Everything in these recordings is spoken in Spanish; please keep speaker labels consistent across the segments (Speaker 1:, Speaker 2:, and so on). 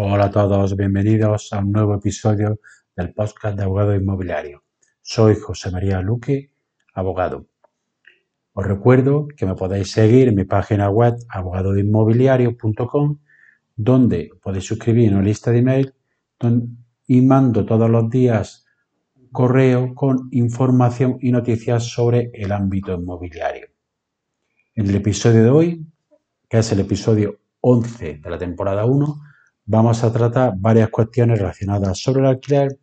Speaker 1: Hola a todos, bienvenidos a un nuevo episodio del podcast de Abogado Inmobiliario. Soy José María Luque, abogado. Os recuerdo que me podéis seguir en mi página web abogadoinmobiliario.com donde podéis suscribir una lista de email y mando todos los días correo con información y noticias sobre el ámbito inmobiliario. En el episodio de hoy, que es el episodio 11 de la temporada 1, vamos a tratar varias cuestiones relacionadas sobre el alquiler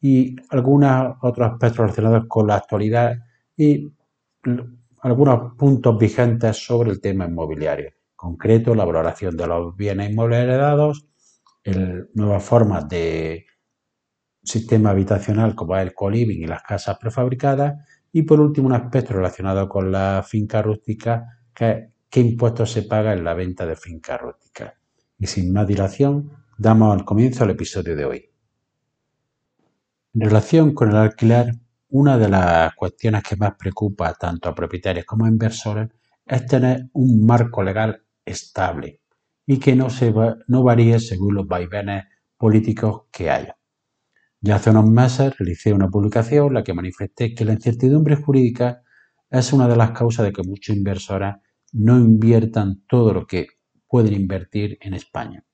Speaker 1: y algunos otros aspectos relacionados con la actualidad y algunos puntos vigentes sobre el tema inmobiliario. En concreto, la valoración de los bienes inmuebles heredados, nuevas formas de sistema habitacional como es el co-living y las casas prefabricadas y por último un aspecto relacionado con la finca rústica que qué impuestos se paga en la venta de finca rústica. Y sin más dilación, damos al comienzo al episodio de hoy. En relación con el alquiler, una de las cuestiones que más preocupa tanto a propietarios como a inversores es tener un marco legal estable y que no, no varíe según los vaivenes políticos que haya. Ya hace unos meses realicé una publicación en la que manifesté que la incertidumbre jurídica es una de las causas de que muchos inversores no inviertan todo lo que pueden invertir en España.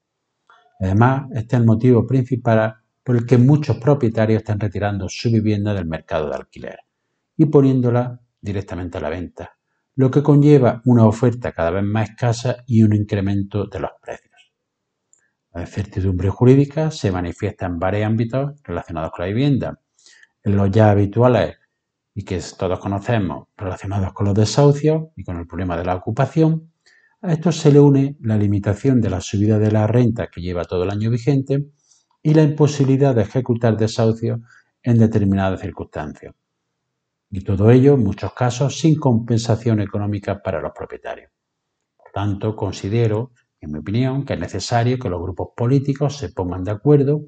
Speaker 1: Además, este es el motivo principal por el que muchos propietarios están retirando su vivienda del mercado de alquiler y poniéndola directamente a la venta, lo que conlleva una oferta cada vez más escasa y un incremento de los precios. La incertidumbre jurídica se manifiesta en varios ámbitos relacionados con la vivienda. En los ya habituales y que todos conocemos relacionados con los desahucios y con el problema de la ocupación, a esto se le une la limitación de la subida de la renta que lleva todo el año vigente y la imposibilidad de ejecutar desahucios en determinadas circunstancias. Y todo ello, en muchos casos, sin compensación económica para los propietarios. Por tanto, considero, en mi opinión, que es necesario que los grupos políticos se pongan de acuerdo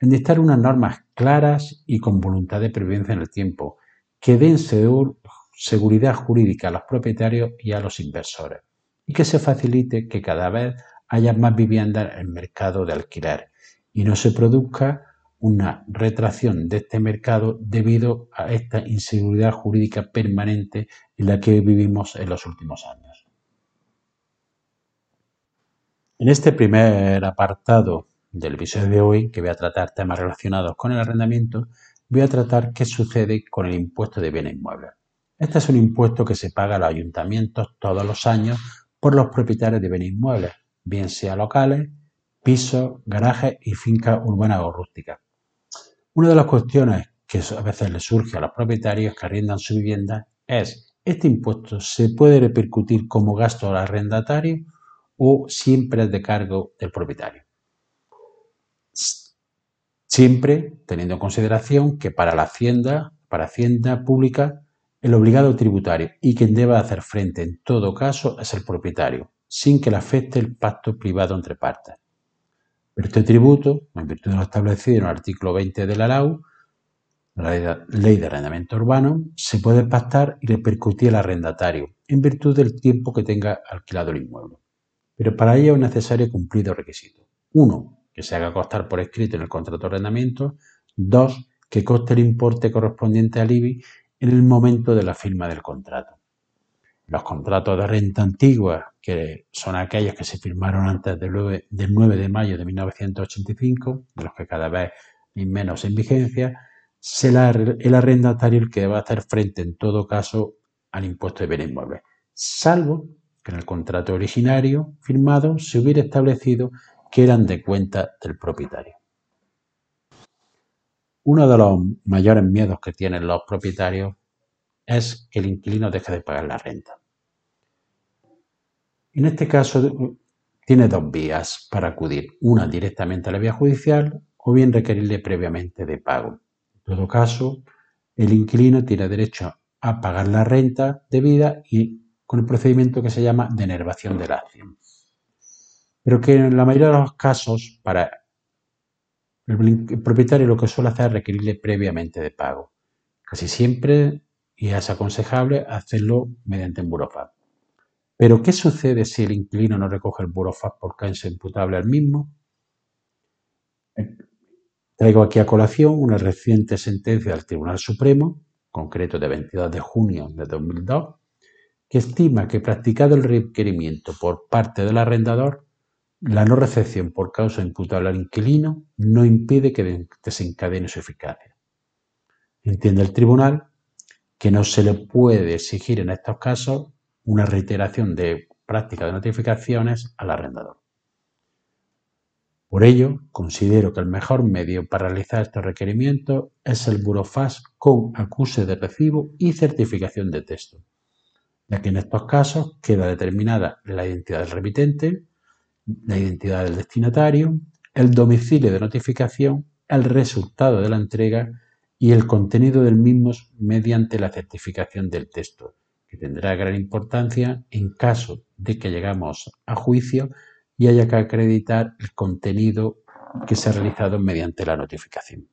Speaker 1: en dictar unas normas claras y con voluntad de previdencia en el tiempo, que den seguridad jurídica a los propietarios y a los inversores y que se facilite que cada vez haya más viviendas en el mercado de alquiler y no se produzca una retracción de este mercado debido a esta inseguridad jurídica permanente en la que vivimos en los últimos años. En este primer apartado del episodio de hoy, que voy a tratar temas relacionados con el arrendamiento, voy a tratar qué sucede con el impuesto de bienes inmuebles. Este es un impuesto que se paga a los ayuntamientos todos los años por los propietarios de bienes inmuebles, bien sea locales, pisos, garajes y fincas urbanas o rústicas. Una de las cuestiones que a veces le surge a los propietarios que arriendan su vivienda es, ¿este impuesto se puede repercutir como gasto al arrendatario o siempre es de cargo del propietario? Siempre teniendo en consideración que para la Hacienda, para Hacienda Pública, el obligado tributario y quien deba hacer frente en todo caso es el propietario, sin que le afecte el pacto privado entre partes. Pero este tributo, en virtud de lo establecido en el artículo 20 de la la Ley de Arrendamiento Urbano, se puede pactar y repercutir al arrendatario, en virtud del tiempo que tenga alquilado el inmueble. Pero para ello es necesario cumplir dos requisitos. Uno, que se haga costar por escrito en el contrato de arrendamiento. Dos, que coste el importe correspondiente al IBI en el momento de la firma del contrato. Los contratos de renta antigua, que son aquellos que se firmaron antes del 9, de mayo de 1985, de los que cada vez hay menos en vigencia, será el arrendatario el que deba hacer frente en todo caso al impuesto de bienes inmuebles, salvo que en el contrato originario firmado se hubiera establecido que eran de cuenta del propietario. Uno de los mayores miedos que tienen los propietarios es que el inquilino deje de pagar la renta. En este caso, tiene dos vías para acudir. Una directamente a la vía judicial o bien requerirle previamente de pago. En todo caso, el inquilino tiene derecho a pagar la renta debida y con el procedimiento que se llama denervación de la acción. Pero que en la mayoría de los casos, para el propietario lo que suele hacer es requerirle previamente de pago. Casi siempre, y es aconsejable, hacerlo mediante un burofax. Pero, ¿qué sucede si el inquilino no recoge el burofax por causa imputable al mismo? Traigo aquí a colación una reciente sentencia del Tribunal Supremo, concreto de 22 de junio de 2002, que estima que practicado el requerimiento por parte del arrendador, la no recepción por causa imputable al inquilino no impide que desencadene su eficacia. Entiende el tribunal que no se le puede exigir en estos casos una reiteración de práctica de notificaciones al arrendador. Por ello, considero que el mejor medio para realizar estos requerimientos es el burofax con acuse de recibo y certificación de texto, ya que en estos casos queda determinada la identidad del remitente, la identidad del destinatario, el domicilio de notificación, el resultado de la entrega y el contenido del mismo mediante la certificación del texto, que tendrá gran importancia en caso de que llegamos a juicio y haya que acreditar el contenido que se ha realizado mediante la notificación.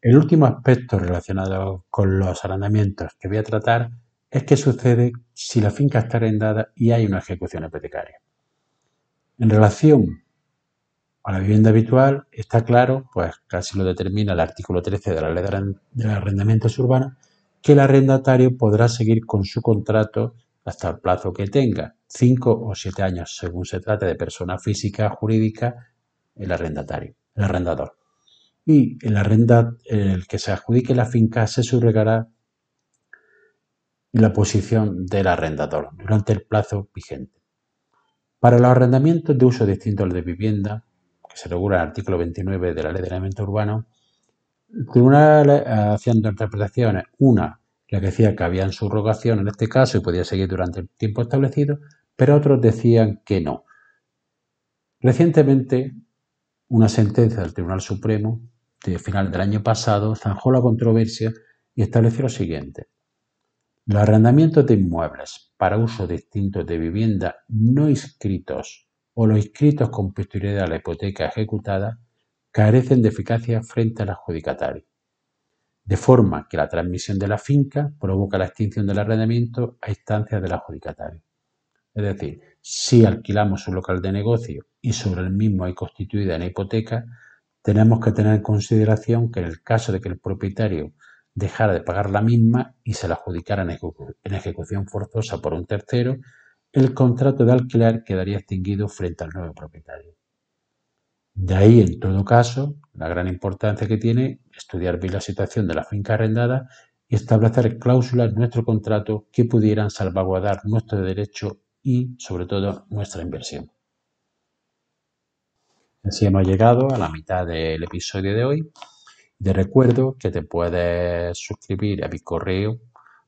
Speaker 1: El último aspecto relacionado con los arrendamientos que voy a tratar es qué sucede si la finca está arrendada y hay una ejecución hipotecaria. En relación a la vivienda habitual está claro, pues casi lo determina el artículo 13 de la Ley de Arrendamientos Urbanos, que el arrendatario podrá seguir con su contrato hasta el plazo que tenga, cinco o siete años, según se trate de persona física o jurídica, el arrendatario, el arrendador. Y el, arrenda, el que se adjudique la finca se subrogará en la posición del arrendador durante el plazo vigente. Para los arrendamientos de uso distinto al de vivienda, se regula en el artículo 29 de la Ley de Elemento Urbano, el tribunal eh, haciendo interpretaciones, una, la que decía que había subrogación en este caso y podía seguir durante el tiempo establecido, pero otros decían que no. Recientemente, una sentencia del Tribunal Supremo de final del año pasado zanjó la controversia y estableció lo siguiente. Los arrendamientos de inmuebles para uso distinto de vivienda no inscritos o los inscritos con posterioridad a la hipoteca ejecutada carecen de eficacia frente al adjudicatario, de forma que la transmisión de la finca provoca la extinción del arrendamiento a instancias del adjudicatario. Es decir, si alquilamos un local de negocio y sobre el mismo hay constituida una hipoteca, tenemos que tener en consideración que en el caso de que el propietario dejara de pagar la misma y se la adjudicara en ejecución forzosa por un tercero, el contrato de alquiler quedaría extinguido frente al nuevo propietario. De ahí, en todo caso, la gran importancia que tiene estudiar bien la situación de la finca arrendada y establecer cláusulas en nuestro contrato que pudieran salvaguardar nuestro derecho y, sobre todo, nuestra inversión. Así hemos llegado a la mitad del episodio de hoy. Te recuerdo que te puedes suscribir a mi correo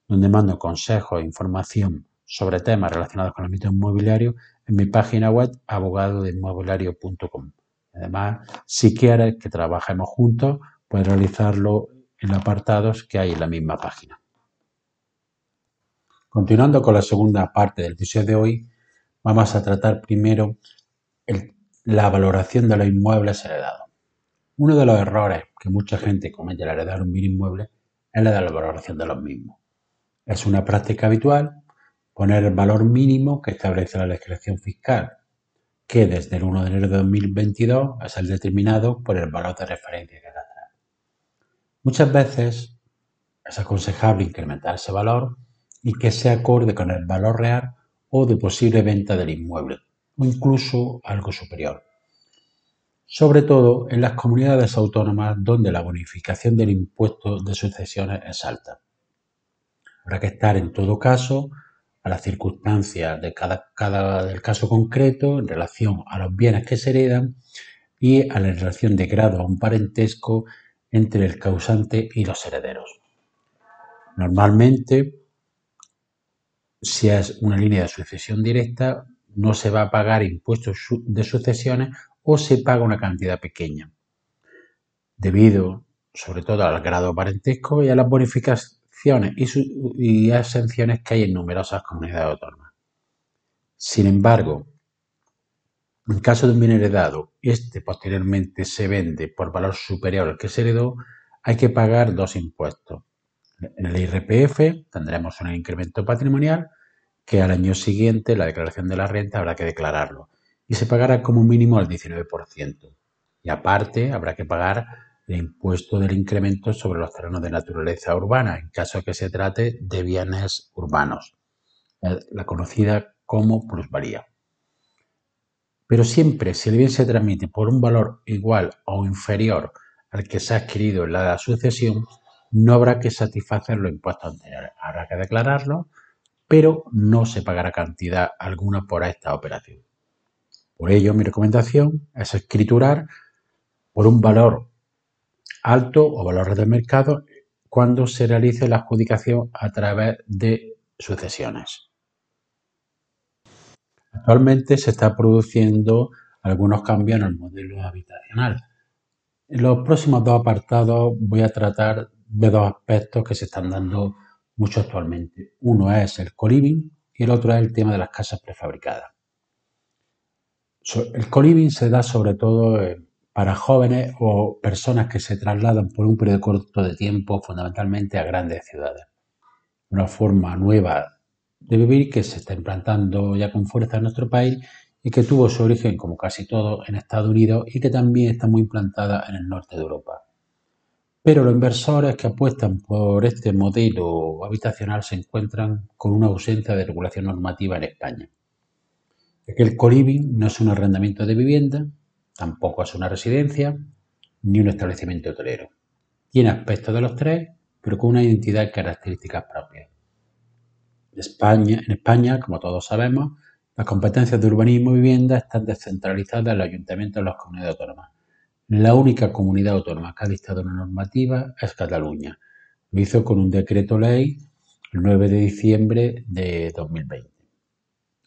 Speaker 1: donde mando consejos e información sobre temas relacionados con el ámbito inmobiliario en mi página web abogadoinmobiliario.com. Además, si quieres que trabajemos juntos, puedes realizarlo en los apartados que hay en la misma página. Continuando con la segunda parte del episodio de hoy, vamos a tratar primero la valoración de los inmuebles heredados. Uno de los errores que mucha gente comete al heredar un bien inmueble es la de la valoración de los mismos. Es una práctica habitual poner el valor mínimo que establece la legislación fiscal, que desde el 1 de enero de 2022 es el determinado por el valor de referencia que da. Muchas veces es aconsejable incrementar ese valor y que sea acorde con el valor real o de posible venta del inmueble, o incluso algo superior. Sobre todo en las comunidades autónomas donde la bonificación del impuesto de sucesiones es alta. Habrá que estar en todo caso a las circunstancias de cada, del caso concreto en relación a los bienes que se heredan y a la relación de grado a un parentesco entre el causante y los herederos. Normalmente, si es una línea de sucesión directa, no se va a pagar impuestos de sucesiones o se paga una cantidad pequeña, debido sobre todo al grado parentesco y a las bonificaciones y, exenciones que hay en numerosas comunidades autónomas. Sin embargo, en caso de un bien heredado, este posteriormente se vende por valor superior al que se heredó, hay que pagar dos impuestos. En el IRPF tendremos un incremento patrimonial que al año siguiente la declaración de la renta habrá que declararlo y se pagará como mínimo al 19%. Y aparte habrá que pagar el impuesto del incremento sobre los terrenos de naturaleza urbana en caso de que se trate de bienes urbanos, la conocida como plusvalía. Pero siempre, si el bien se transmite por un valor igual o inferior al que se ha adquirido en la sucesión, no habrá que satisfacer los impuestos anteriores. Habrá que declararlo, pero no se pagará cantidad alguna por esta operación. Por ello, mi recomendación es escriturar por un valor alto o valores de mercado cuando se realice la adjudicación a través de sucesiones. Actualmente se está produciendo algunos cambios en el modelo habitacional. En los próximos dos apartados voy a tratar de dos aspectos que se están dando mucho actualmente. Uno es el co-living y el otro es el tema de las casas prefabricadas. El co-living se da sobre todo para jóvenes o personas que se trasladan por un periodo corto de tiempo fundamentalmente a grandes ciudades. Una forma nueva de vivir que se está implantando ya con fuerza en nuestro país y que tuvo su origen, como casi todo, en Estados Unidos y que también está muy implantada en el norte de Europa. Pero los inversores que apuestan por este modelo habitacional se encuentran con una ausencia de regulación normativa en España. El coliving no es un arrendamiento de vivienda, tampoco es una residencia, ni un establecimiento hotelero. Tiene aspectos de los tres, pero con una identidad y características propias. España, en España, como todos sabemos, las competencias de urbanismo y vivienda están descentralizadas en los ayuntamientos de las comunidades autónomas. La única comunidad autónoma que ha dictado una normativa es Cataluña. Lo hizo con un decreto ley el 9 de diciembre de 2020.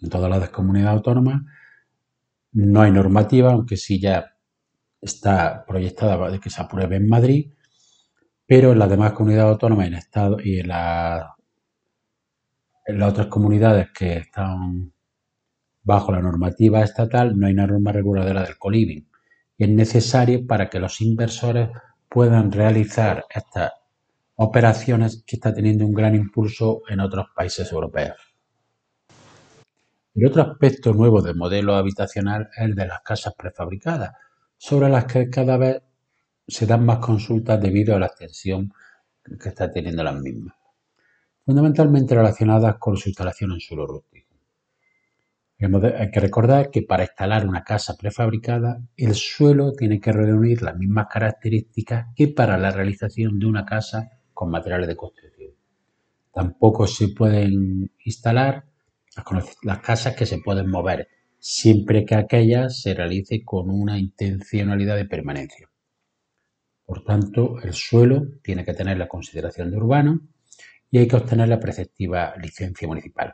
Speaker 1: En todas las comunidades autónomas no hay normativa, aunque sí ya está proyectada de que se apruebe en Madrid, pero en las demás comunidades autónomas en Estado y en las otras comunidades que están bajo la normativa estatal no hay una norma reguladora del coliving y es necesario para que los inversores puedan realizar estas operaciones que está teniendo un gran impulso en otros países europeos. El otro aspecto nuevo del modelo habitacional es el de las casas prefabricadas, sobre las que cada vez se dan más consultas debido a la extensión que está teniendo las mismas fundamentalmente relacionadas con su instalación en suelo rústico. Hay que recordar que para instalar una casa prefabricada, el suelo tiene que reunir las mismas características que para la realización de una casa con materiales de construcción. Tampoco se pueden instalar las casas que se pueden mover, siempre que aquellas se realice con una intencionalidad de permanencia. Por tanto, el suelo tiene que tener la consideración de urbano y hay que obtener la preceptiva licencia municipal.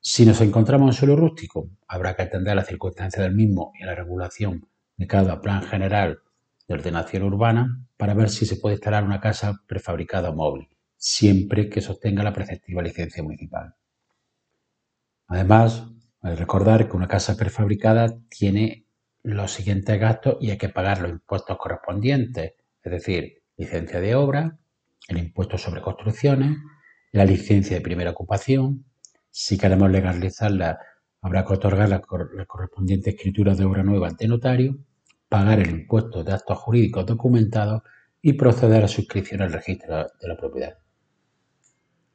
Speaker 1: Si nos encontramos en suelo rústico, habrá que atender a las circunstancias del mismo y a la regulación de cada plan general de ordenación urbana para ver si se puede instalar una casa prefabricada o móvil, siempre que sostenga la preceptiva licencia municipal. Además, hay que recordar que una casa prefabricada tiene los siguientes gastos y hay que pagar los impuestos correspondientes, es decir, licencia de obra, el impuesto sobre construcciones, la licencia de primera ocupación. Si queremos legalizarla, habrá que otorgar la, correspondiente escritura de obra nueva ante notario, pagar el impuesto de actos jurídicos documentados y proceder a su inscripción al registro de la propiedad.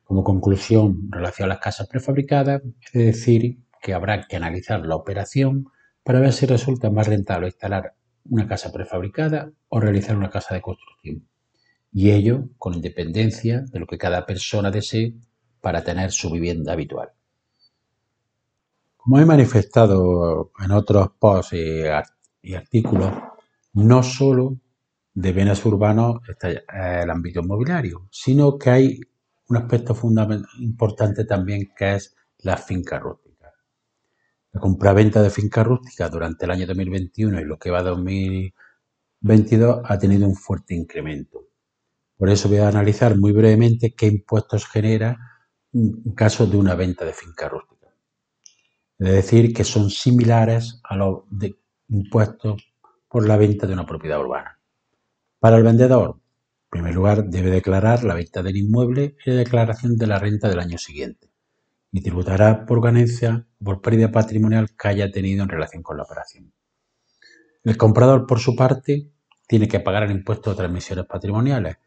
Speaker 1: Como conclusión, en relación a las casas prefabricadas, es decir que habrá que analizar la operación para ver si resulta más rentable instalar una casa prefabricada o realizar una casa de construcción y ello con independencia de lo que cada persona desee para tener su vivienda habitual. Como he manifestado en otros posts y artículos, no solo de bienes urbanos está el ámbito inmobiliario, sino que hay un aspecto fundamental, importante también que es la finca rústica. La compraventa de fincas rústicas durante el año 2021 y lo que va a 2022 ha tenido un fuerte incremento. Por eso voy a analizar muy brevemente qué impuestos genera un caso de una venta de finca rústica. Es decir, que son similares a los impuestos por la venta de una propiedad urbana. Para el vendedor, en primer lugar, debe declarar la venta del inmueble y la declaración de la renta del año siguiente y tributará por ganancia o por pérdida patrimonial que haya tenido en relación con la operación. El comprador, por su parte, tiene que pagar el impuesto de transmisiones patrimoniales,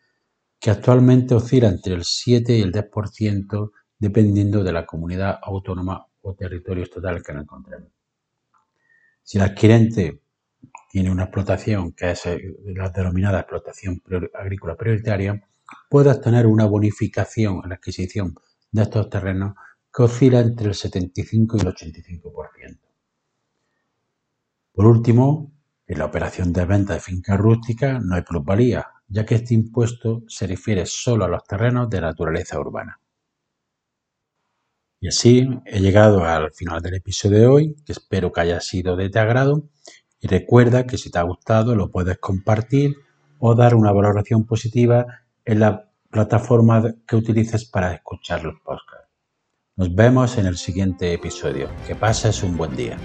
Speaker 1: que actualmente oscila entre el 7 y el 10% dependiendo de la comunidad autónoma o territorio estatal que nos encontremos. Si el adquirente tiene una explotación que es eh, la denominada explotación agrícola prioritaria, puede obtener una bonificación en la adquisición de estos terrenos que oscila entre el 75 y el 85%. Por último, en la operación de venta de fincas rústicas no hay plusvalía, ya que este impuesto se refiere solo a los terrenos de naturaleza urbana. Y así he llegado al final del episodio de hoy, que espero que haya sido de tu agrado. Y recuerda que si te ha gustado lo puedes compartir o dar una valoración positiva en la plataforma que utilices para escuchar los podcasts. Nos vemos en el siguiente episodio. Que pases un buen día.